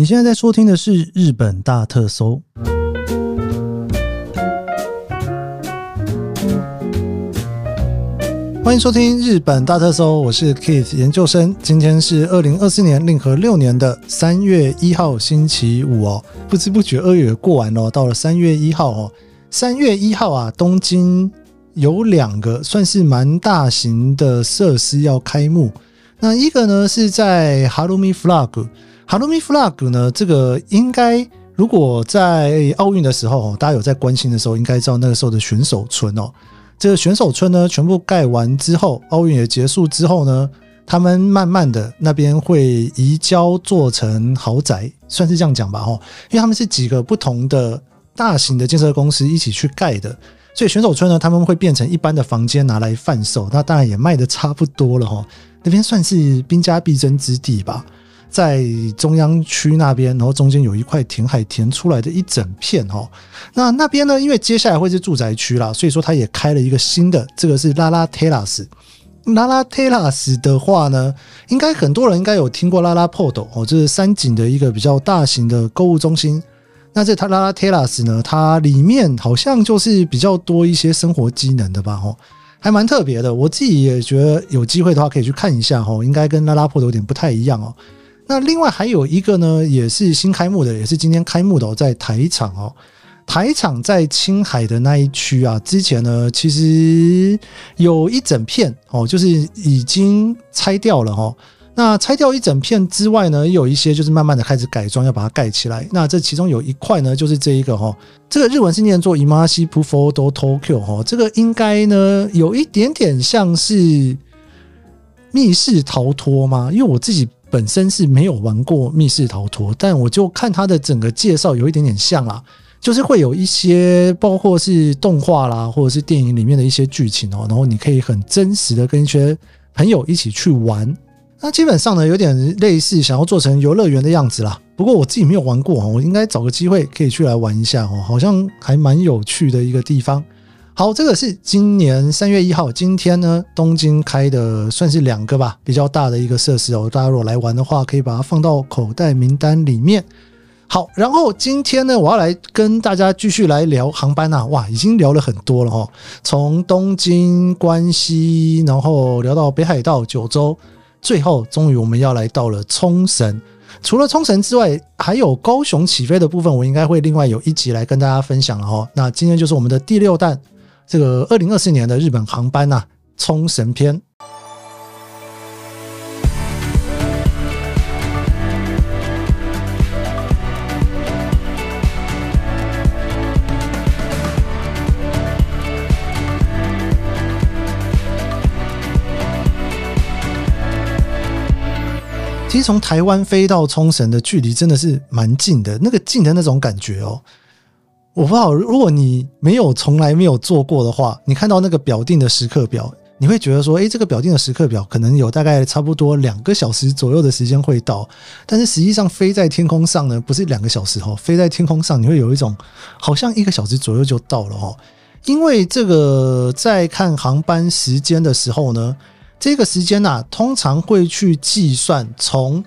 你现在在收听的是《日本大特搜》，欢迎收听《日本大特搜》，我是 Keith 研究生。今天是二零二四年令和六年的三月一号，星期五哦。不知不觉二月过完了，到了三月一号哦。三月一号啊，东京有两个算是蛮大型的设施要开幕。那一个呢是在 Harumi Flag。Harumi Flag 呢，这个应该如果在奥运的时候，大家有在关心的时候，应该知道那个时候的选手村哦。这个选手村呢，全部盖完之后，奥运也结束之后呢，他们慢慢的那边会移交做成豪宅，算是这样讲吧，哦，因为他们是几个不同的大型的建设公司一起去盖的，所以选手村呢，他们会变成一般的房间拿来贩售，那当然也卖的差不多了，哈，那边算是兵家必争之地吧。在中央区那边，然后中间有一块填海填出来的一整片哦。那那边呢，因为接下来会是住宅区啦，所以说它也开了一个新的，这个是拉拉特拉斯。拉拉特拉斯的话呢，应该很多人应该有听过拉拉破斗哦，这是三井的一个比较大型的购物中心。那这它拉拉特拉斯呢，它里面好像就是比较多一些生活机能的吧，哦，还蛮特别的。我自己也觉得有机会的话可以去看一下哦，应该跟拉拉破斗有点不太一样哦。那另外还有一个呢，也是新开幕的，也是今天开幕的哦，在台场哦。台场在青海的那一区啊，之前呢其实有一整片哦，就是已经拆掉了哈。那拆掉一整片之外呢，有一些就是慢慢的开始改装，要把它盖起来。那这其中有一块呢，就是这一个哈，这个日文是念作 “imasi Pufodo Tokyo 哈，这个应该呢有一点点像是密室逃脱吗？因为我自己。本身是没有玩过密室逃脱，但我就看它的整个介绍有一点点像啦，就是会有一些包括是动画啦，或者是电影里面的一些剧情哦，然后你可以很真实的跟一些朋友一起去玩，那基本上呢有点类似想要做成游乐园的样子啦。不过我自己没有玩过哦我应该找个机会可以去来玩一下哦，好像还蛮有趣的一个地方。好，这个是今年三月一号，今天呢，东京开的算是两个吧，比较大的一个设施哦。大家如果来玩的话，可以把它放到口袋名单里面。好，然后今天呢，我要来跟大家继续来聊航班呐。哇，已经聊了很多了哈，从东京、关西，然后聊到北海道、九州，最后终于我们要来到了冲绳。除了冲绳之外，还有高雄起飞的部分，我应该会另外有一集来跟大家分享了哈。那今天就是我们的第六弹。这个二零二四年的日本航班呐，冲绳篇。其实从台湾飞到冲绳的距离真的是蛮近的，那个近的那种感觉哦。我不知道，如果你没有从来没有做过的话，你看到那个表定的时刻表，你会觉得说，诶，这个表定的时刻表可能有大概差不多两个小时左右的时间会到，但是实际上飞在天空上呢，不是两个小时哦，飞在天空上你会有一种好像一个小时左右就到了哦，因为这个在看航班时间的时候呢，这个时间呐，通常会去计算从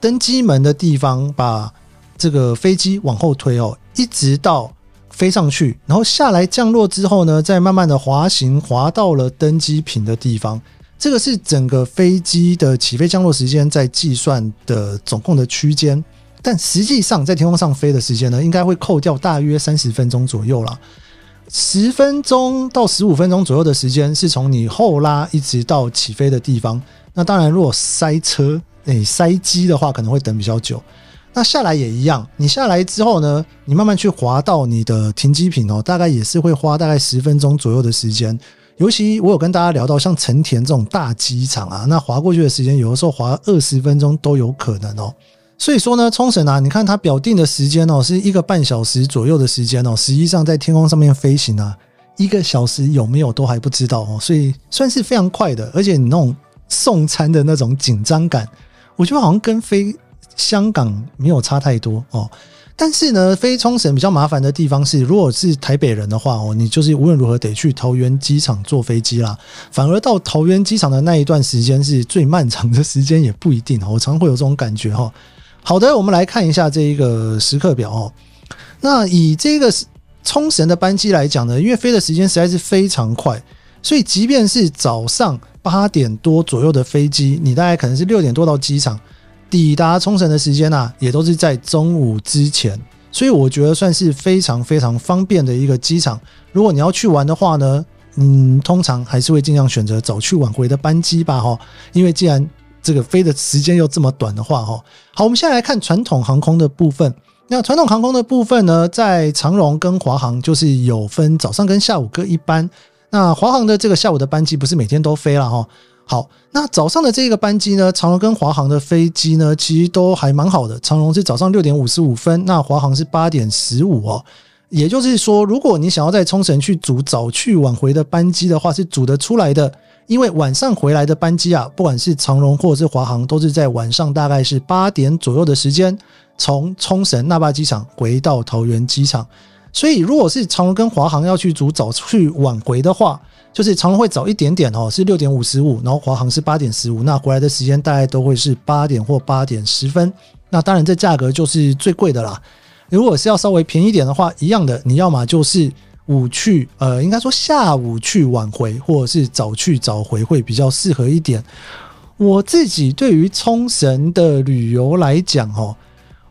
登机门的地方把这个飞机往后推哦，一直到。飞上去，然后下来降落之后呢，再慢慢的滑行，滑到了登机坪的地方。这个是整个飞机的起飞降落时间在计算的总共的区间，但实际上在天空上飞的时间呢，应该会扣掉大约三十分钟左右了。十分钟到十五分钟左右的时间是从你后拉一直到起飞的地方。那当然，如果塞车、诶塞机的话，可能会等比较久。那下来也一样，你下来之后呢，你慢慢去滑到你的停机坪哦，大概也是会花大概十分钟左右的时间。尤其我有跟大家聊到，像成田这种大机场啊，那滑过去的时间有的时候滑二十分钟都有可能哦。所以说呢，冲绳啊，你看它表定的时间哦，是一个半小时左右的时间哦，实际上在天空上面飞行啊，一个小时有没有都还不知道哦，所以算是非常快的。而且你那种送餐的那种紧张感，我觉得好像跟飞。香港没有差太多哦，但是呢，飞冲绳比较麻烦的地方是，如果是台北人的话哦，你就是无论如何得去桃园机场坐飞机啦。反而到桃园机场的那一段时间是最漫长的时间，也不一定。我常会有这种感觉哈。好的，我们来看一下这一个时刻表哦。那以这个冲绳的班机来讲呢，因为飞的时间实在是非常快，所以即便是早上八点多左右的飞机，你大概可能是六点多到机场，抵达冲绳的时间呢，也都是在中午之前。所以我觉得算是非常非常方便的一个机场。如果你要去玩的话呢，嗯，通常还是会尽量选择早去晚回的班机吧，哈。因为既然这个飞的时间又这么短的话，哈。好，我们现在来看传统航空的部分。那传统航空的部分呢，在长荣跟华航就是有分早上跟下午各一班。那华航的这个下午的班机不是每天都飞了哈。好，那早上的这个班机呢，长荣跟华航的飞机呢，其实都还蛮好的。长荣是早上六点五十五分，那华航是八点十五哦。也就是说，如果你想要在冲绳去组早去晚回的班机的话，是组得出来的。因为晚上回来的班机啊，不管是长荣或者是华航，都是在晚上大概是八点左右的时间。从冲绳那霸机场回到桃园机场，所以如果是长荣跟华航要去组早去晚回的话，就是长荣会早一点点哦，是六点五十五，然后华航是八点十五，那回来的时间大概都会是八点或八点十分。那当然这价格就是最贵的啦。如果是要稍微便宜点的话，一样的，你要么就是午去，呃，应该说下午去晚回，或者是早去早回会比较适合一点。我自己对于冲绳的旅游来讲，哦。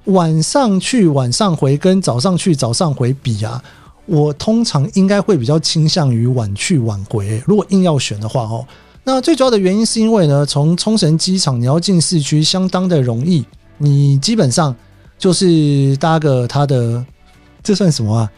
晚上去晚上回跟早上去早上回比啊，我通常应该会比较倾向于晚去晚回。如果硬要选的话哦，那最主要的原因是因为呢，从冲绳机场你要进市区相当的容易，你基本上就是搭个它的这算什么啊？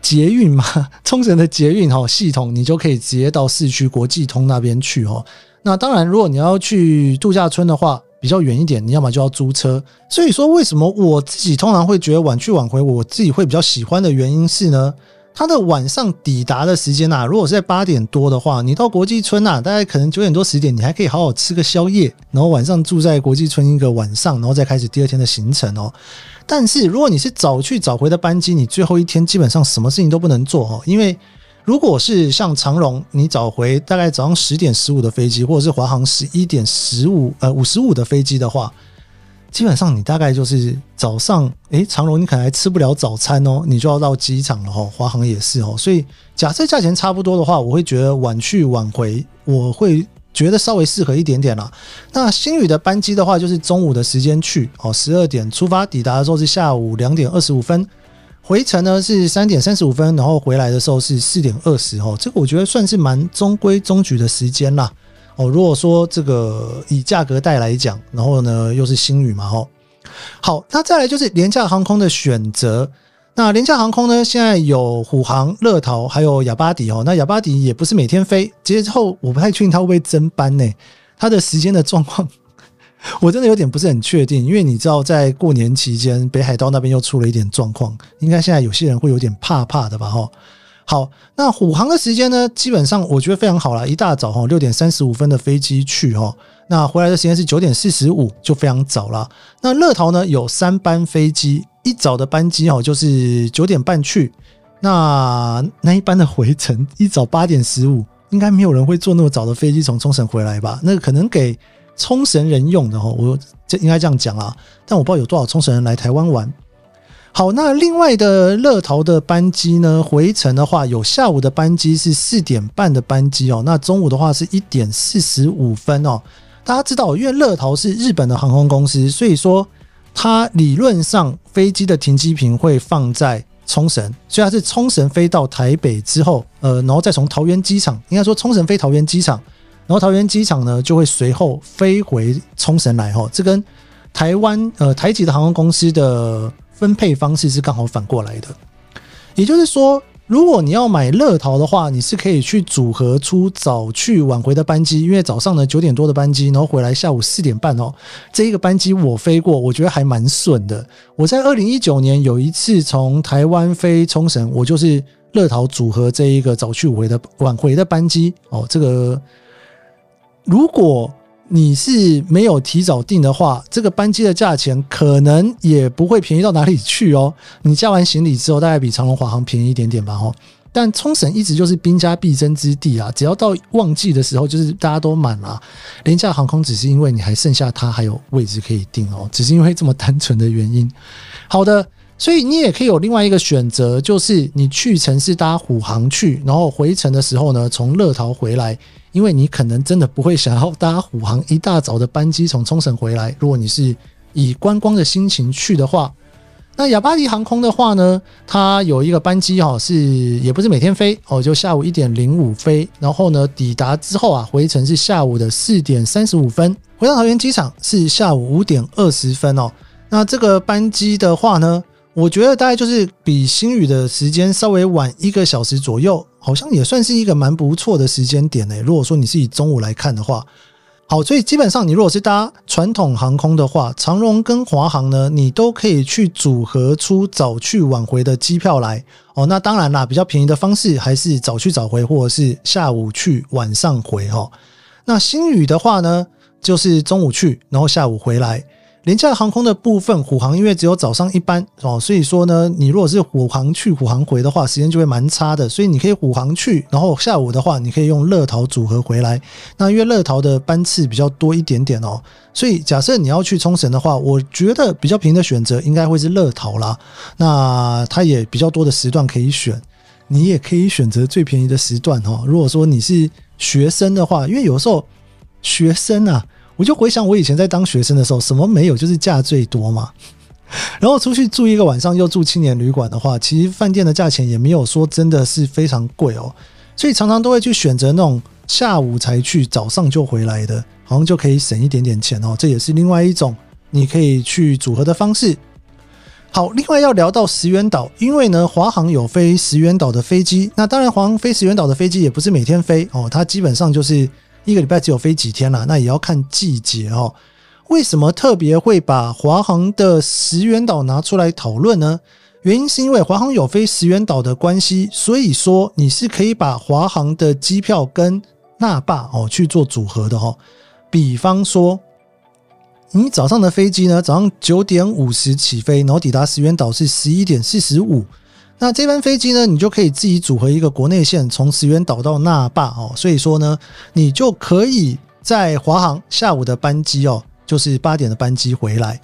捷运嘛，冲绳的捷运哈系统，你就可以直接到市区国际通那边去哦。那当然，如果你要去度假村的话。比较远一点，你要么就要租车。所以说，为什么我自己通常会觉得晚去晚回，我自己会比较喜欢的原因是呢？它的晚上抵达的时间呐，如果是在八点多的话，你到国际村呐，大概可能九点多十点，你还可以好好吃个宵夜，然后晚上住在国际村一个晚上，然后再开始第二天的行程哦。但是如果你是早去早回的班机，你最后一天基本上什么事情都不能做哦，因为。如果是像长荣，你找回大概早上十点十五的飞机，或者是华航十一点十五呃五十五的飞机的话，基本上你大概就是早上，诶，长荣你可能还吃不了早餐哦，你就要到机场了哈。华航也是哦，所以假设价钱差不多的话，我会觉得晚去晚回，我会觉得稍微适合一点点啦。那新宇的班机的话，就是中午的时间去哦，十二点出发，抵达的时候是下午两点二十五分。回程呢是三点三十五分，然后回来的时候是四点二十哦，这个我觉得算是蛮中规中矩的时间啦。哦，如果说这个以价格带来讲，然后呢又是新宇嘛哦，好，那再来就是廉价航空的选择。那廉价航空呢，现在有虎航、乐桃还有亚巴迪哦。那亚巴迪也不是每天飞，之后我不太确定它会不会增班呢？它的时间的状况。我真的有点不是很确定，因为你知道，在过年期间，北海道那边又出了一点状况，应该现在有些人会有点怕怕的吧？哈，好，那虎航的时间呢，基本上我觉得非常好了，一大早哈，六点三十五分的飞机去哈，那回来的时间是九点四十五，就非常早了。那乐桃呢，有三班飞机，一早的班机哈，就是九点半去，那那一班的回程一早八点十五，应该没有人会坐那么早的飞机从冲绳回来吧？那可能给。冲绳人用的哈，我这应该这样讲啊，但我不知道有多少冲绳人来台湾玩。好，那另外的乐桃的班机呢？回程的话，有下午的班机是四点半的班机哦，那中午的话是一点四十五分哦。大家知道，因为乐桃是日本的航空公司，所以说它理论上飞机的停机坪会放在冲绳，所以它是冲绳飞到台北之后，呃，然后再从桃园机场，应该说冲绳飞桃园机场。然后桃园机场呢，就会随后飞回冲绳来哈，这跟台湾呃台籍的航空公司的分配方式是刚好反过来的。也就是说，如果你要买乐桃的话，你是可以去组合出早去晚回的班机，因为早上呢九点多的班机，然后回来下午四点半哦，这一个班机我飞过，我觉得还蛮顺的。我在二零一九年有一次从台湾飞冲绳，我就是乐桃组合这一个早去晚回的晚回的班机哦，这个。如果你是没有提早订的话，这个班机的价钱可能也不会便宜到哪里去哦。你加完行李之后，大概比长龙华航便宜一点点吧，哦。但冲绳一直就是兵家必争之地啊，只要到旺季的时候，就是大家都满了。廉价航空只是因为你还剩下它还有位置可以订哦，只是因为这么单纯的原因。好的，所以你也可以有另外一个选择，就是你去城市搭虎航去，然后回程的时候呢，从乐桃回来，因为你可能真的不会想要搭虎航一大早的班机从冲绳回来。如果你是以观光的心情去的话。那亚巴迪航空的话呢，它有一个班机哈，是也不是每天飞哦，就下午一点零五飞，然后呢抵达之后啊，回程是下午的四点三十五分，回到桃园机场是下午五点二十分哦。那这个班机的话呢，我觉得大概就是比新宇的时间稍微晚一个小时左右，好像也算是一个蛮不错的时间点呢。如果说你是以中午来看的话。好，所以基本上你如果是搭传统航空的话，长荣跟华航呢，你都可以去组合出早去晚回的机票来。哦，那当然啦，比较便宜的方式还是早去早回，或者是下午去晚上回。哈，那新宇的话呢，就是中午去，然后下午回来。廉价航空的部分，虎航因为只有早上一班哦，所以说呢，你如果是虎航去虎航回的话，时间就会蛮差的。所以你可以虎航去，然后下午的话，你可以用乐桃组合回来。那因为乐桃的班次比较多一点点哦，所以假设你要去冲绳的话，我觉得比较平的选择应该会是乐桃啦。那它也比较多的时段可以选，你也可以选择最便宜的时段哦。如果说你是学生的话，因为有时候学生啊。我就回想我以前在当学生的时候，什么没有，就是价最多嘛。然后出去住一个晚上，又住青年旅馆的话，其实饭店的价钱也没有说真的是非常贵哦。所以常常都会去选择那种下午才去，早上就回来的，好像就可以省一点点钱哦。这也是另外一种你可以去组合的方式。好，另外要聊到石原岛，因为呢，华航有飞石原岛的飞机，那当然华航飞石原岛的飞机也不是每天飞哦，它基本上就是。一个礼拜只有飞几天了，那也要看季节哦。为什么特别会把华航的石原岛拿出来讨论呢？原因是因为华航有飞石原岛的关系，所以说你是可以把华航的机票跟那霸哦去做组合的哈。比方说，你早上的飞机呢，早上九点五十起飞，然后抵达石原岛是十一点四十五。那这班飞机呢，你就可以自己组合一个国内线，从石原岛到那霸哦。所以说呢，你就可以在华航下午的班机哦，就是八点的班机回来。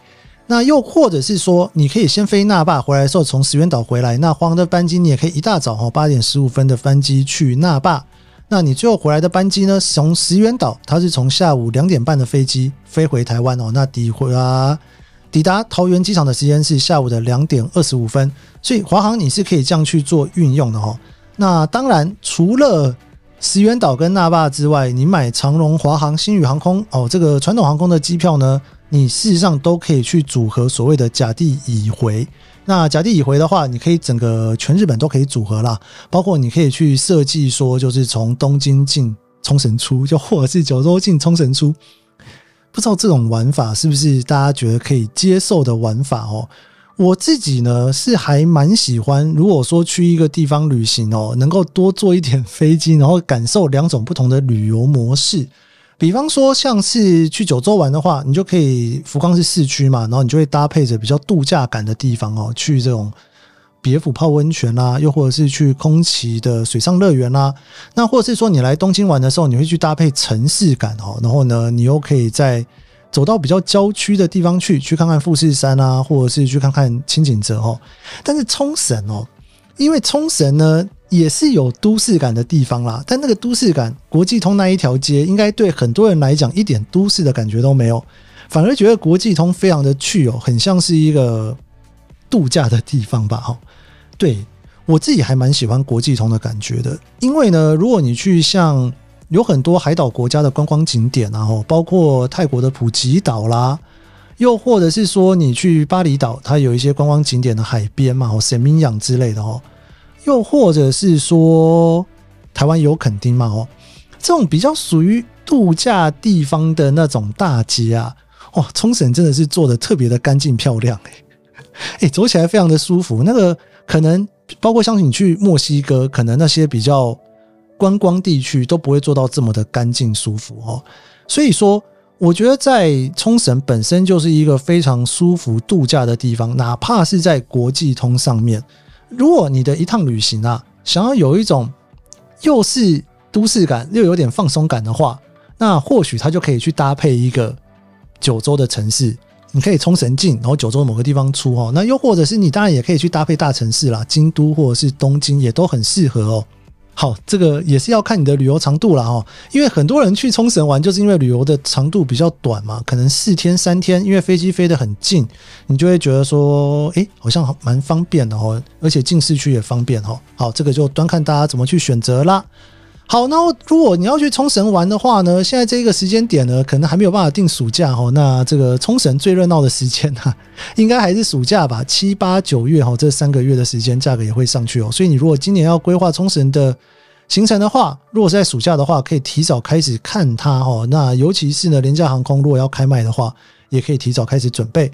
那又或者是说，你可以先飞那霸回来的时候，从石原岛回来。那华航的班机你也可以一大早哦，八点十五分的班机去那霸。那你最后回来的班机呢，从石原岛，它是从下午两点半的飞机飞回台湾哦。那抵回啊。抵达桃园机场的时间是下午的两点二十五分，所以华航你是可以这样去做运用的哦。那当然，除了石原岛跟那霸之外，你买长荣、华航、新宇航空哦，这个传统航空的机票呢，你事实上都可以去组合所谓的甲地乙回。那甲地乙回的话，你可以整个全日本都可以组合啦，包括你可以去设计说，就是从东京进冲绳出，就或者是九州进冲绳出。不知道这种玩法是不是大家觉得可以接受的玩法哦？我自己呢是还蛮喜欢，如果说去一个地方旅行哦，能够多坐一点飞机，然后感受两种不同的旅游模式。比方说，像是去九州玩的话，你就可以福冈是市区嘛，然后你就会搭配着比较度假感的地方哦，去这种。别府泡温泉啦，又或者是去空崎的水上乐园啦，那或者是说你来东京玩的时候，你会去搭配城市感哦，然后呢，你又可以在走到比较郊区的地方去，去看看富士山啊，或者是去看看清景泽哦。但是冲绳哦，因为冲绳呢也是有都市感的地方啦，但那个都市感，国际通那一条街，应该对很多人来讲一点都市的感觉都没有，反而觉得国际通非常的去哦，很像是一个度假的地方吧，哈。对我自己还蛮喜欢国际通的感觉的，因为呢，如果你去像有很多海岛国家的观光景点，然后包括泰国的普吉岛啦，又或者是说你去巴厘岛，它有一些观光景点的海边嘛，哦，神明养之类的哦，又或者是说台湾有垦丁嘛，哦，这种比较属于度假地方的那种大街啊，哇，冲绳真的是做的特别的干净漂亮，哎，哎，走起来非常的舒服，那个。可能包括像你去墨西哥，可能那些比较观光地区都不会做到这么的干净舒服哦。所以说，我觉得在冲绳本身就是一个非常舒服度假的地方，哪怕是在国际通上面，如果你的一趟旅行啊，想要有一种又是都市感又有点放松感的话，那或许它就可以去搭配一个九州的城市。你可以冲绳进，然后九州某个地方出哦。那又或者是你当然也可以去搭配大城市啦，京都或者是东京也都很适合哦。好，这个也是要看你的旅游长度啦哦。因为很多人去冲绳玩，就是因为旅游的长度比较短嘛，可能四天三天，因为飞机飞得很近，你就会觉得说，诶，好像蛮方便的哦，而且进市区也方便哦。好，这个就端看大家怎么去选择啦。好，那如果你要去冲绳玩的话呢，现在这个时间点呢，可能还没有办法定暑假哈。那这个冲绳最热闹的时间哈，应该还是暑假吧，七八九月哈，这三个月的时间价格也会上去哦。所以你如果今年要规划冲绳的行程的话，如果是在暑假的话，可以提早开始看它哈。那尤其是呢，廉价航空如果要开卖的话，也可以提早开始准备。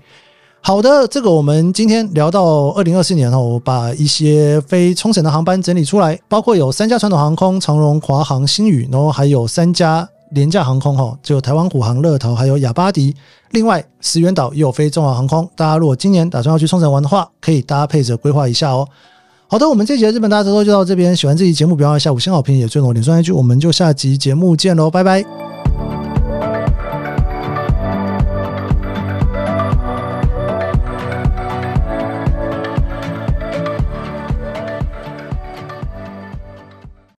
好的，这个我们今天聊到二零二四年哈，我把一些飞冲绳的航班整理出来，包括有三家传统航空，长荣、华航、新宇，然后还有三家廉价航空哈，就台湾虎航、乐桃还有亚巴迪。另外，石原岛也有飞中华航空，大家如果今年打算要去冲绳玩的话，可以搭配着规划一下哦。好的，我们这集的日本大家说就到这边，喜欢这期节目，不要按下五星好评，也追我脸书 IG，我们就下集节目见喽，拜拜。